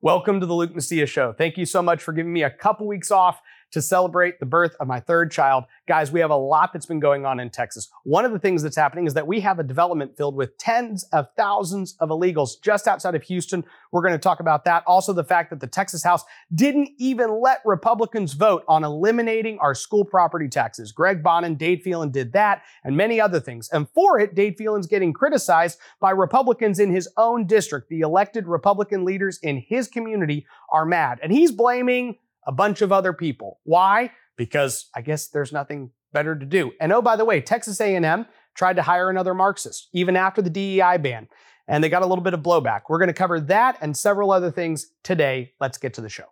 Welcome to the Luke Macias Show. Thank you so much for giving me a couple weeks off to celebrate the birth of my third child. Guys, we have a lot that's been going on in Texas. One of the things that's happening is that we have a development filled with tens of thousands of illegals just outside of Houston. We're going to talk about that. Also, the fact that the Texas House didn't even let Republicans vote on eliminating our school property taxes. Greg Bonnen, Dade Phelan did that and many other things. And for it, Dade Phelan's getting criticized by Republicans in his own district. The elected Republican leaders in his community are mad. And he's blaming a bunch of other people. Why? Because I guess there's nothing better to do. And oh, by the way, Texas A&M tried to hire another Marxist even after the DEI ban, and they got a little bit of blowback. We're going to cover that and several other things today. Let's get to the show.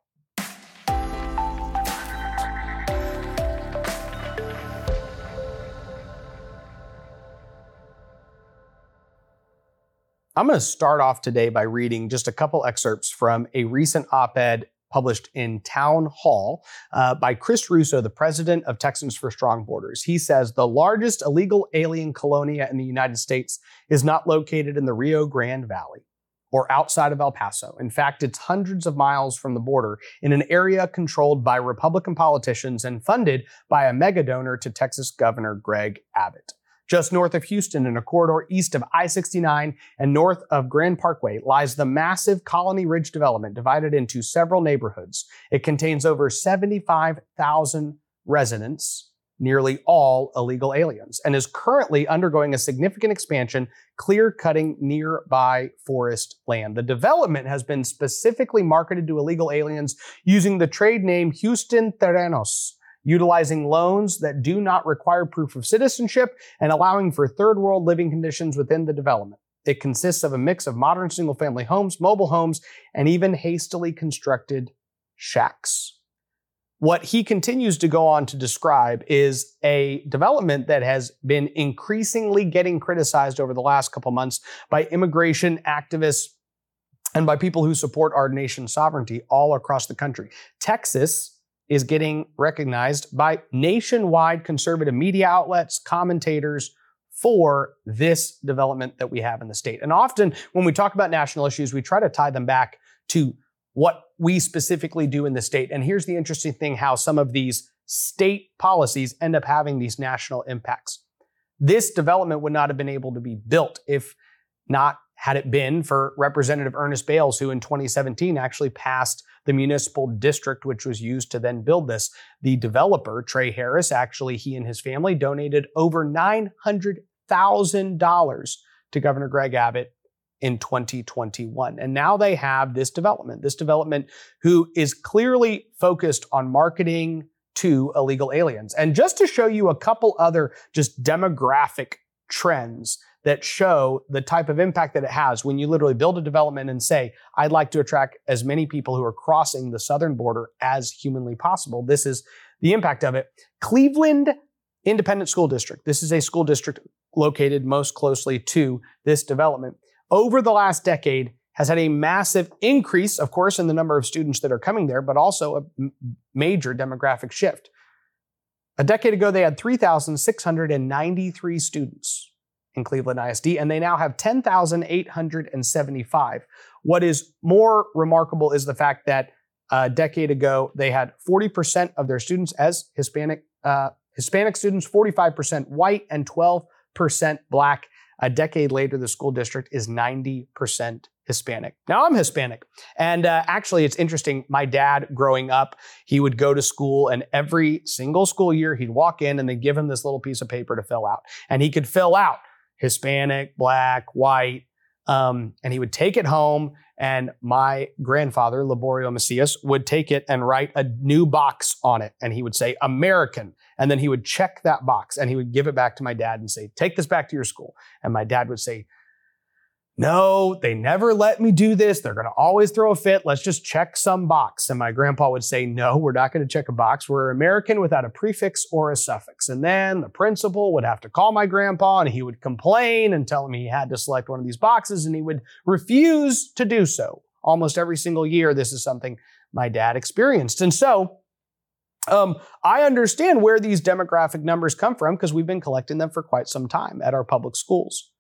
I'm going to start off today by reading just a couple excerpts from a recent op ed published in Town Hall uh, by Chris Russo, the president of Texans for Strong Borders. He says the largest illegal alien colonia in the United States is not located in the Rio Grande Valley or outside of El Paso. In fact, it's hundreds of miles from the border in an area controlled by Republican politicians and funded by a mega donor to Texas Governor Greg Abbott. Just north of Houston, in a corridor east of I 69 and north of Grand Parkway, lies the massive Colony Ridge development divided into several neighborhoods. It contains over 75,000 residents, nearly all illegal aliens, and is currently undergoing a significant expansion, clear cutting nearby forest land. The development has been specifically marketed to illegal aliens using the trade name Houston Terrenos utilizing loans that do not require proof of citizenship and allowing for third world living conditions within the development. It consists of a mix of modern single family homes, mobile homes, and even hastily constructed shacks. What he continues to go on to describe is a development that has been increasingly getting criticized over the last couple months by immigration activists and by people who support our nation's sovereignty all across the country. Texas is getting recognized by nationwide conservative media outlets, commentators for this development that we have in the state. And often when we talk about national issues, we try to tie them back to what we specifically do in the state. And here's the interesting thing how some of these state policies end up having these national impacts. This development would not have been able to be built if not had it been for Representative Ernest Bailes, who in 2017 actually passed the municipal district, which was used to then build this. The developer, Trey Harris, actually, he and his family donated over $900,000 to Governor Greg Abbott in 2021. And now they have this development, this development who is clearly focused on marketing to illegal aliens. And just to show you a couple other just demographic trends that show the type of impact that it has when you literally build a development and say, I'd like to attract as many people who are crossing the southern border as humanly possible. This is the impact of it. Cleveland Independent School District. This is a school district located most closely to this development. Over the last decade, has had a massive increase, of course, in the number of students that are coming there, but also a major demographic shift. A decade ago, they had 3,693 students in Cleveland ISD, and they now have 10,875. What is more remarkable is the fact that a decade ago they had 40% of their students as Hispanic uh, Hispanic students, 45% white, and 12% black. A decade later, the school district is 90% Hispanic. Now I'm Hispanic. And uh, actually, it's interesting. My dad, growing up, he would go to school, and every single school year, he'd walk in and they'd give him this little piece of paper to fill out. And he could fill out Hispanic, black, white. Um, and he would take it home, and my grandfather, Laborio Macias, would take it and write a new box on it. And he would say American. And then he would check that box and he would give it back to my dad and say, Take this back to your school. And my dad would say, no, they never let me do this. They're going to always throw a fit. Let's just check some box. And my grandpa would say, no, we're not going to check a box. We're American without a prefix or a suffix. And then the principal would have to call my grandpa and he would complain and tell him he had to select one of these boxes and he would refuse to do so. Almost every single year, this is something my dad experienced. And so, um, I understand where these demographic numbers come from because we've been collecting them for quite some time at our public schools.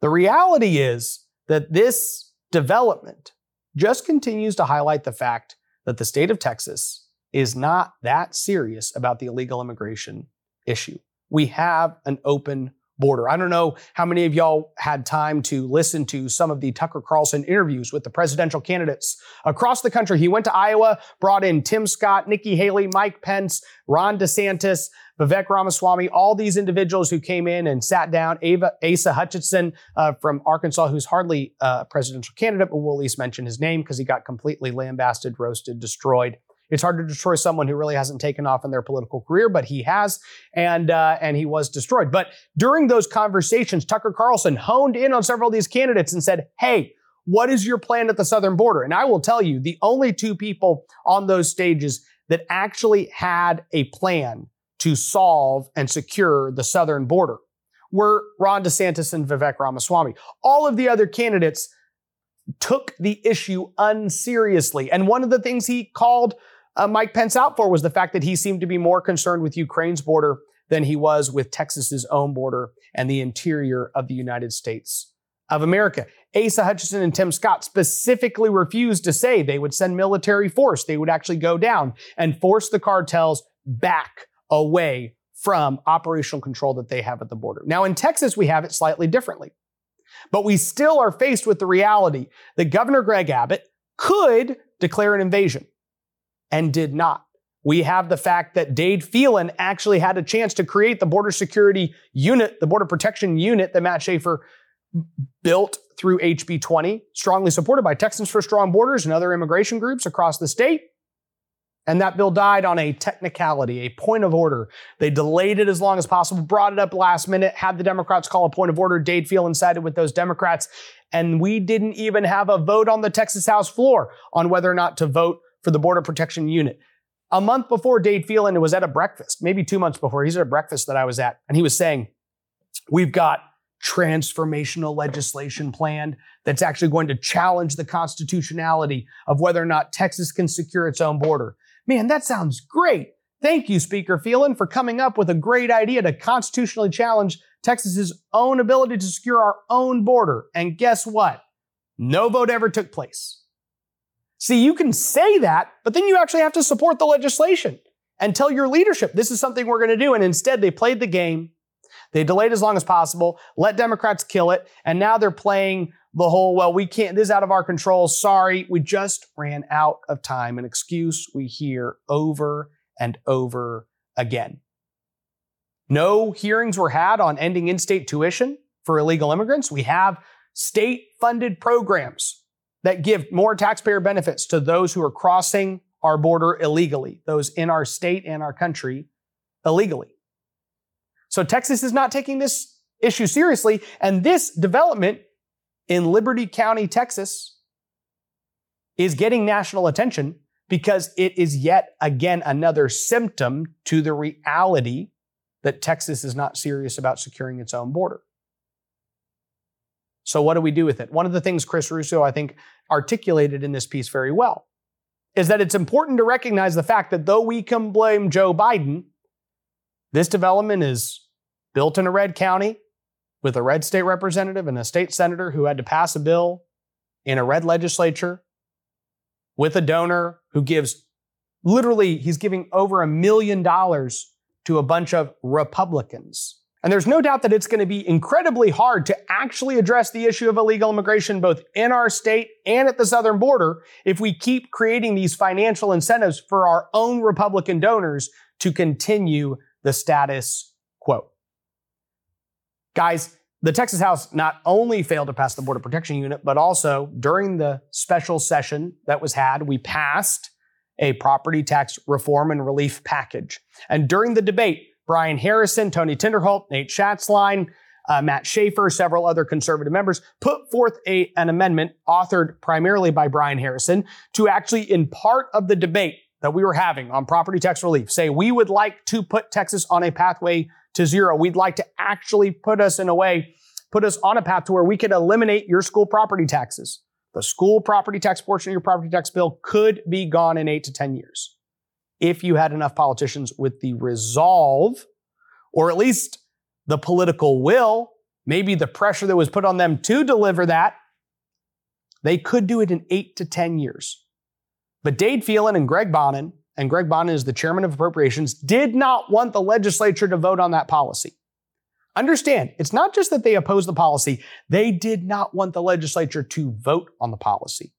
The reality is that this development just continues to highlight the fact that the state of Texas is not that serious about the illegal immigration issue. We have an open border. I don't know how many of y'all had time to listen to some of the Tucker Carlson interviews with the presidential candidates across the country. He went to Iowa, brought in Tim Scott, Nikki Haley, Mike Pence, Ron DeSantis, Vivek Ramaswamy, all these individuals who came in and sat down. Ava, Asa Hutchinson uh, from Arkansas, who's hardly a presidential candidate, but we'll at least mention his name because he got completely lambasted, roasted, destroyed it's hard to destroy someone who really hasn't taken off in their political career, but he has, and uh, and he was destroyed. But during those conversations, Tucker Carlson honed in on several of these candidates and said, "Hey." What is your plan at the southern border? And I will tell you, the only two people on those stages that actually had a plan to solve and secure the southern border were Ron DeSantis and Vivek Ramaswamy. All of the other candidates took the issue unseriously. And one of the things he called uh, Mike Pence out for was the fact that he seemed to be more concerned with Ukraine's border than he was with Texas's own border and the interior of the United States of America. Asa Hutchinson and Tim Scott specifically refused to say they would send military force. They would actually go down and force the cartels back away from operational control that they have at the border. Now, in Texas, we have it slightly differently. But we still are faced with the reality that Governor Greg Abbott could declare an invasion and did not. We have the fact that Dade Phelan actually had a chance to create the border security unit, the border protection unit that Matt Schaefer built through HB 20, strongly supported by Texans for Strong Borders and other immigration groups across the state. And that bill died on a technicality, a point of order. They delayed it as long as possible, brought it up last minute, had the Democrats call a point of order. Dade Phelan sided with those Democrats. And we didn't even have a vote on the Texas House floor on whether or not to vote for the Border Protection Unit. A month before Dade Phelan was at a breakfast, maybe two months before, he's at a breakfast that I was at, and he was saying, We've got transformational legislation planned that's actually going to challenge the constitutionality of whether or not Texas can secure its own border. Man, that sounds great. Thank you, Speaker Phelan, for coming up with a great idea to constitutionally challenge Texas's own ability to secure our own border. And guess what? No vote ever took place. See, you can say that, but then you actually have to support the legislation and tell your leadership this is something we're going to do. And instead, they played the game. They delayed as long as possible, let Democrats kill it, and now they're playing the whole, well, we can't, this is out of our control. Sorry, we just ran out of time. An excuse we hear over and over again. No hearings were had on ending in state tuition for illegal immigrants. We have state funded programs that give more taxpayer benefits to those who are crossing our border illegally, those in our state and our country illegally. So Texas is not taking this issue seriously. And this development in Liberty County, Texas, is getting national attention because it is yet again another symptom to the reality that Texas is not serious about securing its own border. So, what do we do with it? One of the things Chris Russo, I think, articulated in this piece very well is that it's important to recognize the fact that though we can blame Joe Biden, this development is built in a red county with a red state representative and a state senator who had to pass a bill in a red legislature with a donor who gives literally, he's giving over a million dollars to a bunch of Republicans. And there's no doubt that it's going to be incredibly hard to actually address the issue of illegal immigration both in our state and at the southern border if we keep creating these financial incentives for our own Republican donors to continue the status quo. Guys, the Texas House not only failed to pass the Border Protection Unit, but also during the special session that was had, we passed a property tax reform and relief package. And during the debate, Brian Harrison, Tony Tinderholt, Nate Schatzline, uh, Matt Schaefer, several other conservative members put forth a, an amendment authored primarily by Brian Harrison to actually, in part of the debate that we were having on property tax relief, say we would like to put Texas on a pathway to zero. We'd like to actually put us in a way, put us on a path to where we could eliminate your school property taxes. The school property tax portion of your property tax bill could be gone in eight to 10 years if you had enough politicians with the resolve, or at least the political will, maybe the pressure that was put on them to deliver that, They could do it in eight to 10 years. But Dade Phelan and Greg Bonnen, and Greg Bonnen is the chairman of appropriations, did not want the legislature to vote on that policy. Understand, it's not just that they opposed the policy, they did not want the legislature to vote on the policy.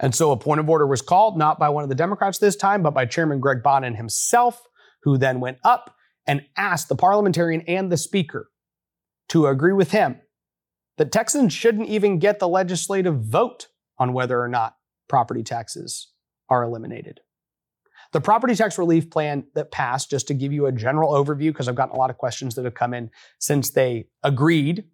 And so a point of order was called, not by one of the Democrats this time, but by Chairman Greg Bonnen himself, who then went up and asked the parliamentarian and the speaker to agree with him that Texans shouldn't even get the legislative vote on whether or not property taxes are eliminated. The property tax relief plan that passed, just to give you a general overview, because I've gotten a lot of questions that have come in since they agreed,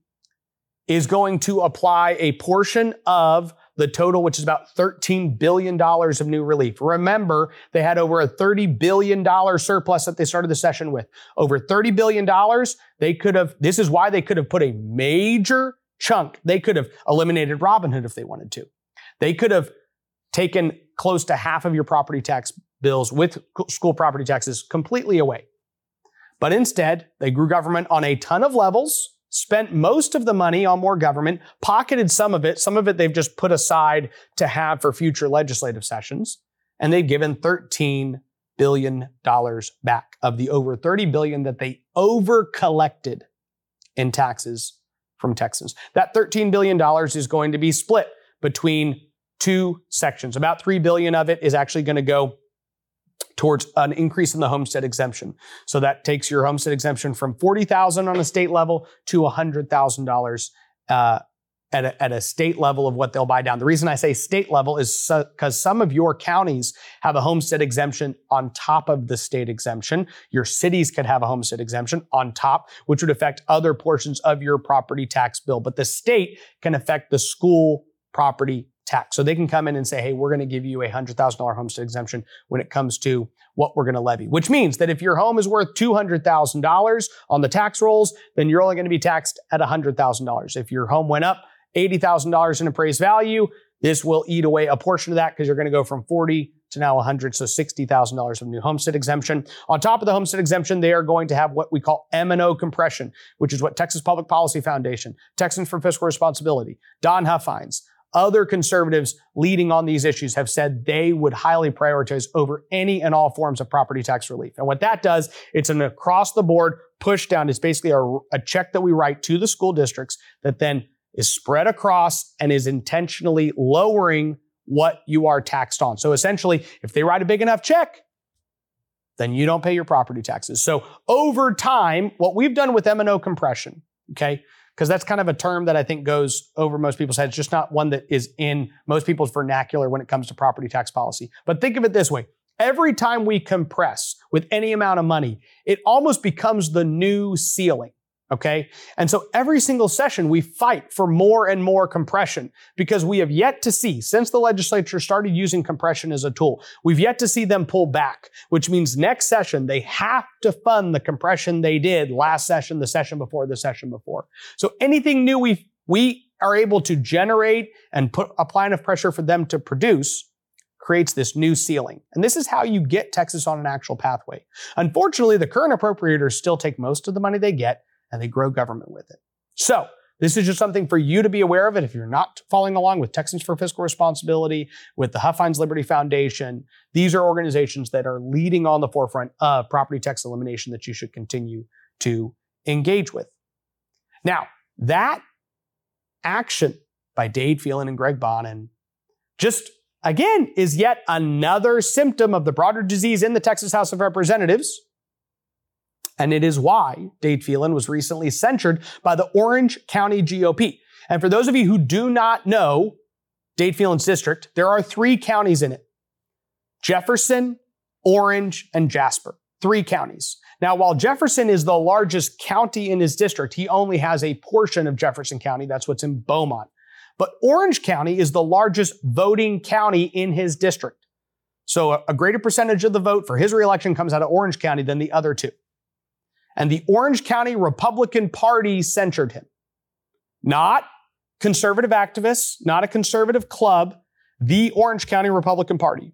is going to apply a portion of the total, which is about $13 billion of new relief. Remember, they had over a $30 billion surplus that they started the session with. Over $30 billion, they could have, this is why they could have put a major chunk. They could have eliminated Robinhood if they wanted to. They could have taken close to half of your property tax bills with school property taxes completely away. But instead, they grew government on a ton of levels, spent most of the money on more government, pocketed some of it. Some of it they've just put aside to have for future legislative sessions. And they've given $13 billion back of the over 30 billion that they over collected in taxes from Texans. That $13 billion is going to be split between two sections. About 3 billion of it is actually going to go towards an increase in the homestead exemption. So that takes your homestead exemption from 40,000 on a state level to $100,000 uh, at a, at a state level of what they'll buy down. The reason I say state level is because so, some of your counties have a homestead exemption on top of the state exemption. Your cities could have a homestead exemption on top, which would affect other portions of your property tax bill. But the state can affect the school property tax. So they can come in and say, hey, we're going to give you a $100,000 homestead exemption when it comes to what we're going to levy, which means that if your home is worth $200,000 on the tax rolls, then you're only going to be taxed at $100,000. If your home went up $80,000 in appraised value, this will eat away a portion of that because you're going to go from 40 to now 100, so $60,000 of new homestead exemption. On top of the homestead exemption, they are going to have what we call M&O compression, which is what Texas Public Policy Foundation, Texans for Fiscal Responsibility, Don Huffines, other conservatives leading on these issues have said they would highly prioritize over any and all forms of property tax relief. And what that does, it's an across the board push down. It's basically a, a check that we write to the school districts that then is spread across and is intentionally lowering what you are taxed on. So essentially, if they write a big enough check, then you don't pay your property taxes. So over time, what we've done with M&O compression, okay, because that's kind of a term that I think goes over most people's heads, just not one that is in most people's vernacular when it comes to property tax policy. But think of it this way. Every time we compress with any amount of money, it almost becomes the new ceiling. Okay. And so every single session we fight for more and more compression because we have yet to see, since the legislature started using compression as a tool, we've yet to see them pull back, which means next session they have to fund the compression they did last session, the session before, the session before. So anything new we, we are able to generate and put apply enough pressure for them to produce creates this new ceiling. And this is how you get Texas on an actual pathway. Unfortunately, the current appropriators still take most of the money they get and they grow government with it. So, this is just something for you to be aware of it. If you're not following along with Texans for Fiscal Responsibility, with the Huffines Liberty Foundation, these are organizations that are leading on the forefront of property tax elimination that you should continue to engage with. Now, that action by Dade Phelan and Greg Bonnen just again is yet another symptom of the broader disease in the Texas House of Representatives and it is why Dade Phelan was recently censured by the Orange County GOP. And for those of you who do not know Dade Phelan's district, there are three counties in it Jefferson, Orange, and Jasper. Three counties. Now, while Jefferson is the largest county in his district, he only has a portion of Jefferson County. That's what's in Beaumont. But Orange County is the largest voting county in his district. So a greater percentage of the vote for his reelection comes out of Orange County than the other two and the Orange County Republican Party censured him. Not conservative activists, not a conservative club, the Orange County Republican Party.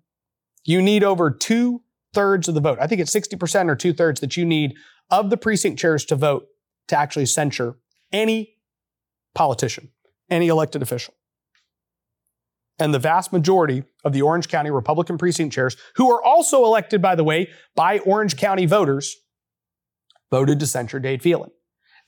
You need over two thirds of the vote. I think it's 60% or two thirds that you need of the precinct chairs to vote to actually censure any politician, any elected official. and the vast majority of the Orange County Republican precinct chairs, who are also elected, by the way, by Orange County voters, voted to censure Dade Phelan.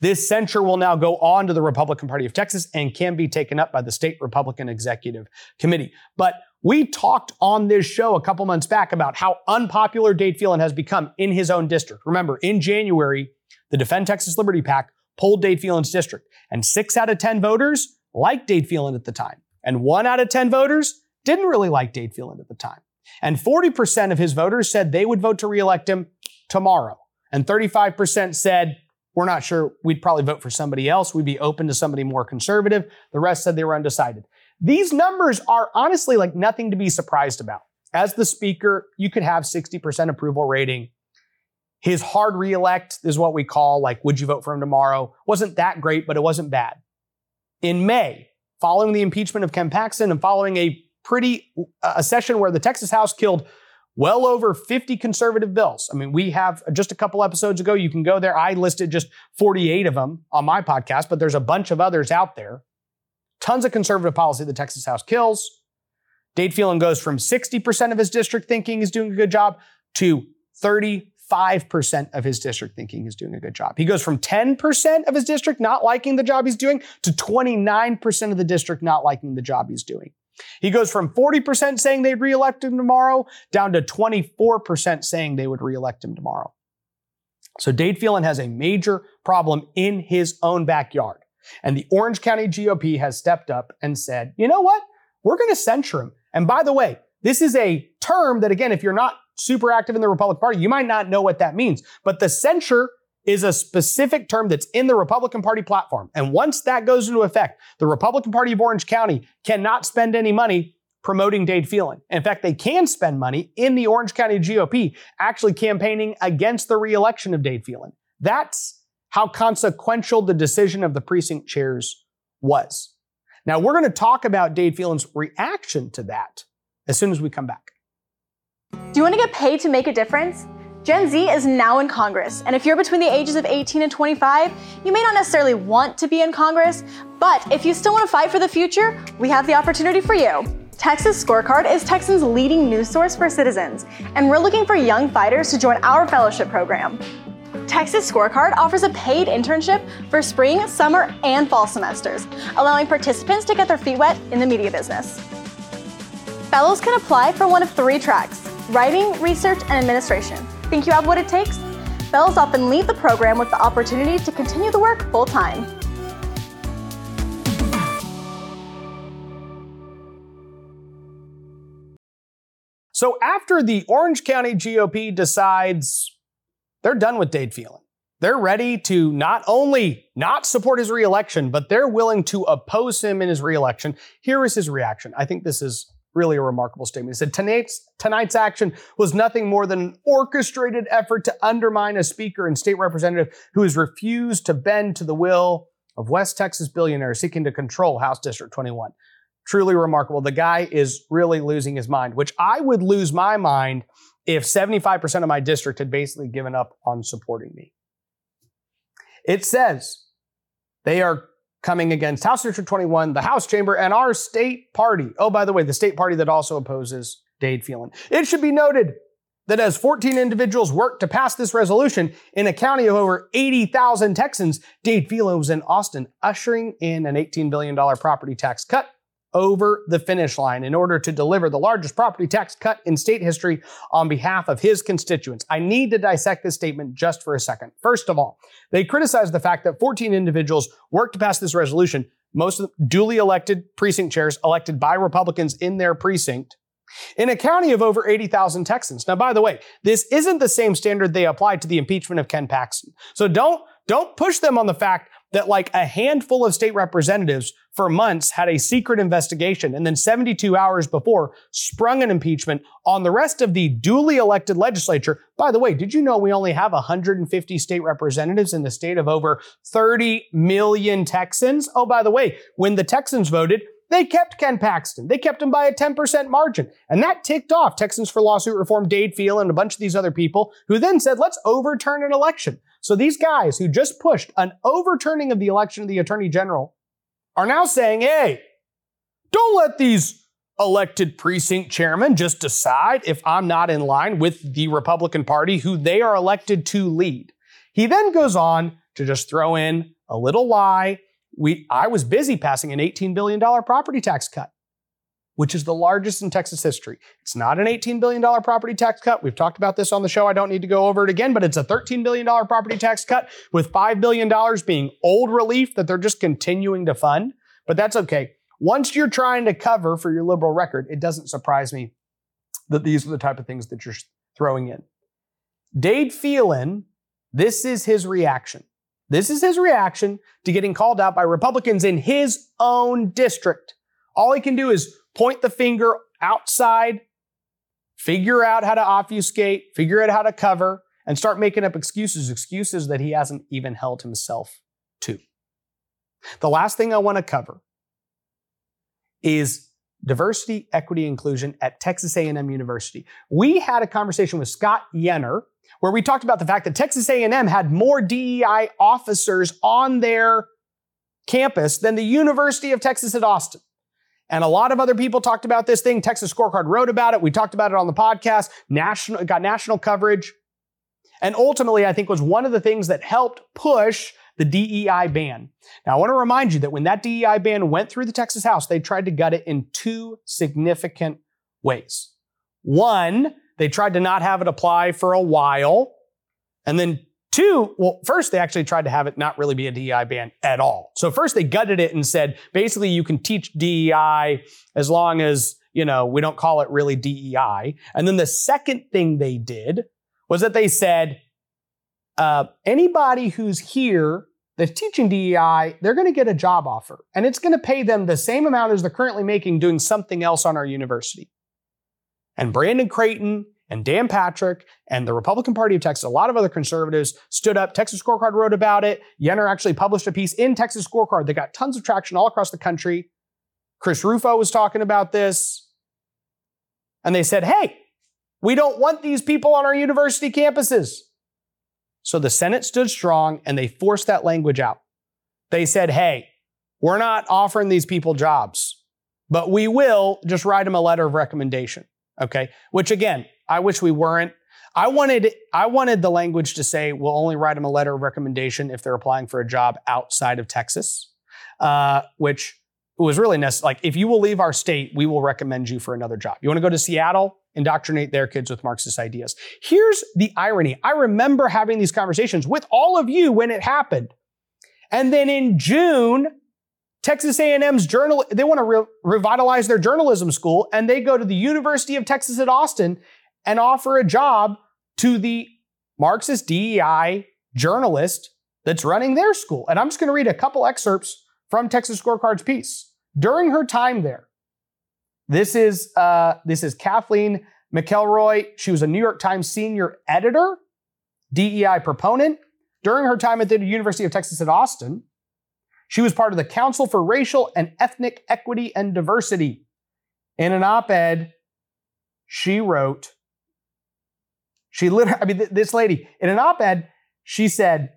This censure will now go on to the Republican Party of Texas and can be taken up by the state Republican Executive Committee. But we talked on this show a couple months back about how unpopular Dade Phelan has become in his own district. Remember, in January, the Defend Texas Liberty PAC polled Dade Phelan's district, and six out of 10 voters liked Dade Phelan at the time. And one out of 10 voters didn't really like Dade Phelan at the time. And 40% of his voters said they would vote to reelect him tomorrow. And 35% said, we're not sure. We'd probably vote for somebody else. We'd be open to somebody more conservative. The rest said they were undecided. These numbers are honestly like nothing to be surprised about. As the speaker, you could have 60% approval rating. His hard reelect is what we call like, would you vote for him tomorrow? Wasn't that great, but it wasn't bad. In May, following the impeachment of Ken Paxton and following a pretty uh, a session where the Texas House killed well over 50 conservative bills. I mean, we have just a couple episodes ago, you can go there. I listed just 48 of them on my podcast, but there's a bunch of others out there. Tons of conservative policy the Texas House kills. Dade Phelan goes from 60% of his district thinking he's doing a good job to 35% of his district thinking he's doing a good job. He goes from 10% of his district not liking the job he's doing to 29% of the district not liking the job he's doing. He goes from 40% saying they'd reelect him tomorrow down to 24% saying they would reelect him tomorrow. So Dade Phelan has a major problem in his own backyard. And the Orange County GOP has stepped up and said, you know what? We're going to censure him. And by the way, this is a term that, again, if you're not super active in the Republican Party, you might not know what that means. But the censure is a specific term that's in the Republican Party platform. And once that goes into effect, the Republican Party of Orange County cannot spend any money promoting Dade Phelan. In fact, they can spend money in the Orange County GOP actually campaigning against the reelection of Dade Phelan. That's how consequential the decision of the precinct chairs was. Now, we're going to talk about Dade Phelan's reaction to that as soon as we come back. Do you want to get paid to make a difference? Gen Z is now in Congress, and if you're between the ages of 18 and 25, you may not necessarily want to be in Congress, but if you still want to fight for the future, we have the opportunity for you. Texas Scorecard is Texans' leading news source for citizens, and we're looking for young fighters to join our fellowship program. Texas Scorecard offers a paid internship for spring, summer, and fall semesters, allowing participants to get their feet wet in the media business. Fellows can apply for one of three tracks writing, research, and administration. Think you have what it takes? Fellows often leave the program with the opportunity to continue the work full time. So after the Orange County GOP decides they're done with Dade Phelan, they're ready to not only not support his reelection, but they're willing to oppose him in his reelection. Here is his reaction. I think this is really a remarkable statement. He said tonight's, tonight's action was nothing more than an orchestrated effort to undermine a speaker and state representative who has refused to bend to the will of West Texas billionaires seeking to control House District 21. Truly remarkable. The guy is really losing his mind, which I would lose my mind if 75% of my district had basically given up on supporting me. It says they are coming against House District 21, the House Chamber, and our state party. Oh, by the way, the state party that also opposes Dade Phelan. It should be noted that as 14 individuals worked to pass this resolution in a county of over 80,000 Texans, Dade Phelan was in Austin, ushering in an $18 billion property tax cut over the finish line in order to deliver the largest property tax cut in state history on behalf of his constituents. I need to dissect this statement just for a second. First of all, they criticize the fact that 14 individuals worked to pass this resolution, most of them duly elected precinct chairs elected by Republicans in their precinct. In a county of over 80,000 Texans. Now, by the way, this isn't the same standard they applied to the impeachment of Ken Paxton. So don't, don't push them on the fact that like a handful of state representatives for months had a secret investigation and then 72 hours before sprung an impeachment on the rest of the duly elected legislature. By the way, did you know we only have 150 state representatives in the state of over 30 million Texans? Oh, by the way, when the Texans voted, they kept Ken Paxton. They kept him by a 10% margin. And that ticked off Texans for Lawsuit Reform, Dade Field, and a bunch of these other people who then said, let's overturn an election. So these guys who just pushed an overturning of the election of the attorney general are now saying, hey, don't let these elected precinct chairmen just decide if I'm not in line with the Republican Party who they are elected to lead. He then goes on to just throw in a little lie. We, I was busy passing an $18 billion property tax cut, which is the largest in Texas history. It's not an $18 billion property tax cut. We've talked about this on the show. I don't need to go over it again, but it's a $13 billion property tax cut with $5 billion being old relief that they're just continuing to fund. But that's okay. Once you're trying to cover for your liberal record, it doesn't surprise me that these are the type of things that you're throwing in. Dade Phelan, this is his reaction. This is his reaction to getting called out by Republicans in his own district. All he can do is point the finger outside, figure out how to obfuscate, figure out how to cover, and start making up excuses, excuses that he hasn't even held himself to. The last thing I want to cover is diversity, equity, inclusion at Texas A&M University. We had a conversation with Scott Yenor where we talked about the fact that Texas A&M had more DEI officers on their campus than the University of Texas at Austin. And a lot of other people talked about this thing. Texas Scorecard wrote about it. We talked about it on the podcast. National, got national coverage. And ultimately, I think was one of the things that helped push the DEI ban. Now, I want to remind you that when that DEI ban went through the Texas House, they tried to gut it in two significant ways. One, they tried to not have it apply for a while. And then two, well, first, they actually tried to have it not really be a DEI ban at all. So first, they gutted it and said, basically, you can teach DEI as long as, you know, we don't call it really DEI. And then the second thing they did was that they said, uh, anybody who's here that's teaching DEI, they're going to get a job offer and it's going to pay them the same amount as they're currently making doing something else on our university. And Brandon Creighton and Dan Patrick and the Republican Party of Texas, a lot of other conservatives stood up. Texas Scorecard wrote about it. Yenor actually published a piece in Texas Scorecard that got tons of traction all across the country. Chris Rufo was talking about this. And they said, hey, we don't want these people on our university campuses. So the Senate stood strong and they forced that language out. They said, hey, we're not offering these people jobs, but we will just write them a letter of recommendation. Okay. Which again, I wish we weren't. I wanted, I wanted the language to say we'll only write them a letter of recommendation if they're applying for a job outside of Texas, uh, which was really necessary. Like, if you will leave our state, we will recommend you for another job. You want to go to Seattle? indoctrinate their kids with Marxist ideas. Here's the irony. I remember having these conversations with all of you when it happened. And then in June, Texas A&M's journal, they want to re- revitalize their journalism school and they go to the University of Texas at Austin and offer a job to the Marxist DEI journalist that's running their school. And I'm just going to read a couple excerpts from Texas Scorecard's piece. During her time there, this is uh, this is Kathleen McElroy. She was a New York Times senior editor, DEI proponent. During her time at the University of Texas at Austin, she was part of the Council for Racial and Ethnic Equity and Diversity. In an op-ed, she wrote, she literally, I mean, th- this lady, in an op-ed, she said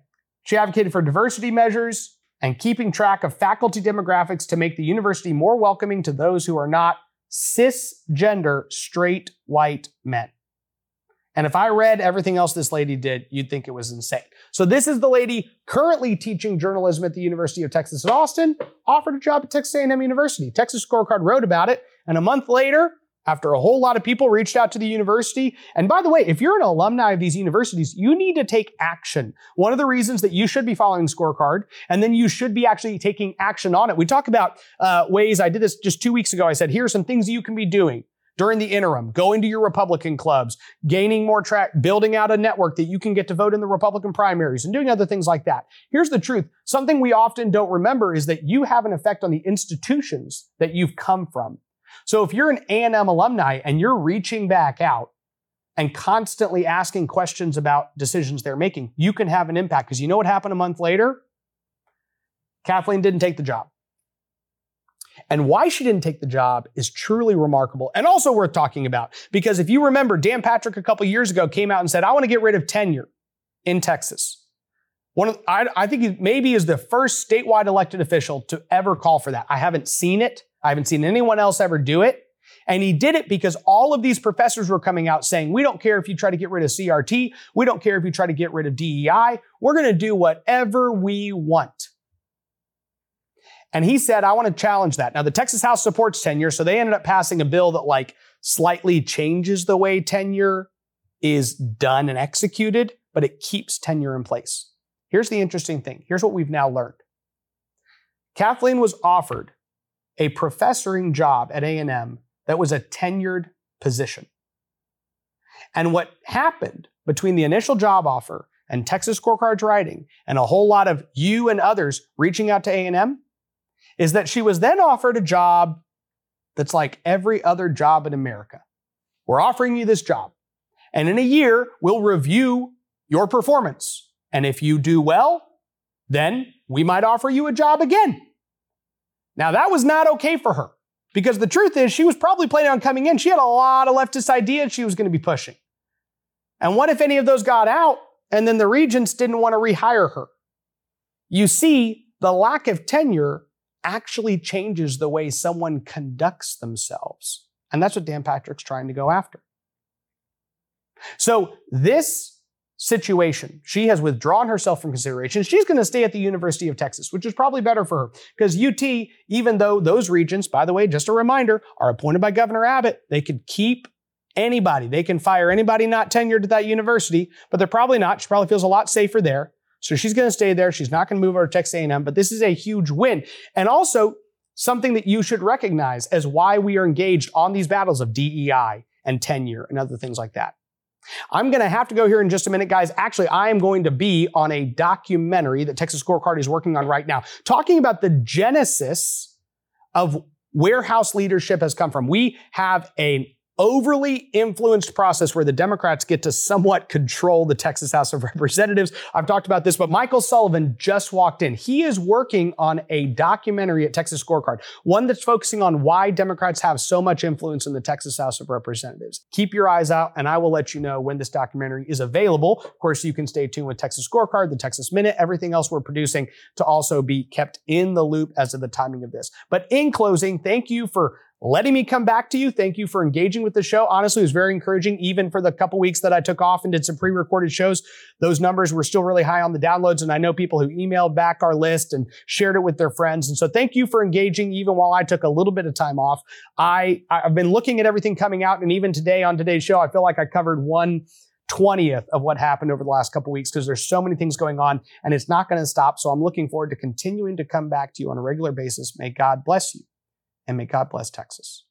she advocated for diversity measures and keeping track of faculty demographics to make the university more welcoming to those who are not cisgender straight white men. And if I read everything else this lady did, you'd think it was insane. So this is the lady currently teaching journalism at the University of Texas at Austin, offered a job at Texas A&M University. Texas Scorecard wrote about it, and a month later, after a whole lot of people reached out to the university. And by the way, if you're an alumni of these universities, you need to take action. One of the reasons that you should be following scorecard, and then you should be actually taking action on it. We talk about uh, ways, I did this just two weeks ago. I said, here are some things you can be doing during the interim, going to your Republican clubs, gaining more track, building out a network that you can get to vote in the Republican primaries and doing other things like that. Here's the truth. Something we often don't remember is that you have an effect on the institutions that you've come from. So if you're an A&M alumni and you're reaching back out and constantly asking questions about decisions they're making, you can have an impact. Because you know what happened a month later? Kathleen didn't take the job. And why she didn't take the job is truly remarkable and also worth talking about. Because if you remember, Dan Patrick a couple years ago came out and said, I want to get rid of tenure in Texas. One of, I, I think he maybe is the first statewide elected official to ever call for that. I haven't seen it. I haven't seen anyone else ever do it. And he did it because all of these professors were coming out saying, we don't care if you try to get rid of CRT. We don't care if you try to get rid of DEI. We're going to do whatever we want. And he said, I want to challenge that. Now, the Texas House supports tenure, so they ended up passing a bill that like slightly changes the way tenure is done and executed, but it keeps tenure in place. Here's the interesting thing. Here's what we've now learned. Kathleen was offered a professoring job at A&M that was a tenured position. And what happened between the initial job offer and Texas scorecards writing and a whole lot of you and others reaching out to A&M is that she was then offered a job that's like every other job in America. We're offering you this job. And in a year, we'll review your performance. And if you do well, then we might offer you a job again. Now, that was not okay for her because the truth is, she was probably planning on coming in. She had a lot of leftist ideas she was going to be pushing. And what if any of those got out and then the regents didn't want to rehire her? You see, the lack of tenure actually changes the way someone conducts themselves. And that's what Dan Patrick's trying to go after. So, this situation, she has withdrawn herself from consideration. She's going to stay at the University of Texas, which is probably better for her because UT, even though those regents, by the way, just a reminder, are appointed by Governor Abbott, they could keep anybody. They can fire anybody not tenured at that university, but they're probably not. She probably feels a lot safer there. So she's going to stay there. She's not going to move over to Texas A&M, but this is a huge win. And also something that you should recognize as why we are engaged on these battles of DEI and tenure and other things like that. I'm going to have to go here in just a minute, guys. Actually, I am going to be on a documentary that Texas Scorecard is working on right now, talking about the genesis of warehouse leadership has come from. We have a overly influenced process where the Democrats get to somewhat control the Texas House of Representatives. I've talked about this, but Michael Sullivan just walked in. He is working on a documentary at Texas Scorecard, one that's focusing on why Democrats have so much influence in the Texas House of Representatives. Keep your eyes out, and I will let you know when this documentary is available. Of course, you can stay tuned with Texas Scorecard, the Texas Minute, everything else we're producing to also be kept in the loop as of the timing of this. But in closing, thank you for letting me come back to you. Thank you for engaging with the show. Honestly, it was very encouraging. Even for the couple weeks that I took off and did some pre-recorded shows, those numbers were still really high on the downloads. And I know people who emailed back our list and shared it with their friends. And so thank you for engaging even while I took a little bit of time off. I, I've been looking at everything coming out. And even today on today's show, I feel like I covered one 20th of what happened over the last couple weeks because there's so many things going on and it's not going to stop. So I'm looking forward to continuing to come back to you on a regular basis. May God bless you and may God bless Texas.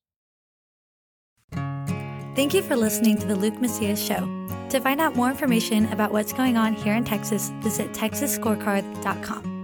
Thank you for listening to the Luke Macias Show. To find out more information about what's going on here in Texas, visit texasscorecard.com.